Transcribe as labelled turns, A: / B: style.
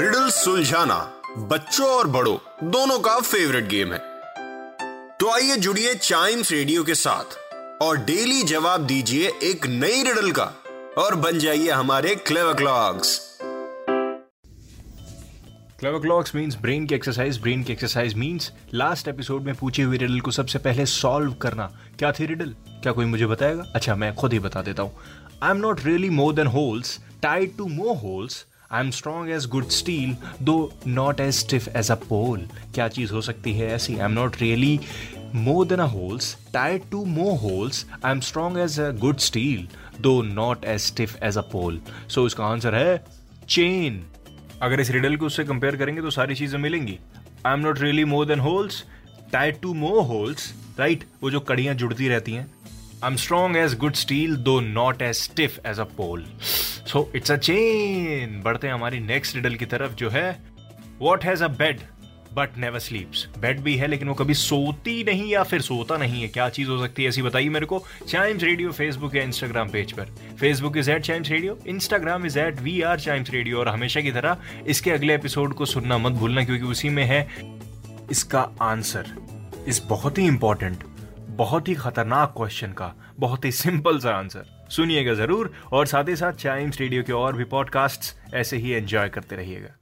A: Riddle सुलझाना बच्चों और बड़ों, दोनों का फेवरेट गेम है। तो आइए जुड़िए चाइम्स रेडियो के साथ और डेली जवाब दीजिए एक नई रिडल का और बन जाइए हमारे clever clocks
B: clever clocks means brain की एक्सरसाइज ब्रेन की एक्सरसाइज मीन्स लास्ट एपिसोड में पूछे हुए रिडल को सबसे पहले सॉल्व करना। क्या थी रिडल क्या कोई मुझे बताएगा? अच्छा मैं खुद ही बता देता हूँ। I am not really more than holes tied to more holes I am strong as good steel though not as stiff as a pole क्या चीज़ हो सकती है ऐसी? I am not really more than holes holes, tied to more holes. I'm strong as a good steel, though not as stiff as a pole. So इसका answer है chain अगर इस रिडल को उससे कंपेयर करेंगे तो सारी चीज़ें मिलेंगी. I am not really more than holes tied to more holes right वो जो कड़ियाँ जुड़ती रहती हैं. I am strong as good steel though not as stiff as a pole so it's a chain बढ़ते हैं हमारी नेक्स्ट रिडल की तरफ़, जो है what has a bed but never sleeps bed भी है, लेकिन वो कभी सोती नहीं या फिर सोता नहीं है। क्या चीज़ हो सकती है ऐसी बताइए मेरे को? चाइम्स रेडियो फेसबुक या इंस्टाग्राम पेज पर। Facebook is at chimes radio Instagram is at we are chimes radio और हमेशा की तरह इसके अगले एपिसोड को सुनना मत भूलना, क्योंकि उसी में है इसका आंसर इस बहुत ही इंपॉर्टेंट बहुत ही खतरनाक क्वेश्चन का, बहुत ही सिंपल सा आंसर सुनिएगा ज़रूर और साथ ही साथ चाइम्स रेडियो के और भी पॉडकास्ट ऐसे ही एंजॉय करते रहिएगा.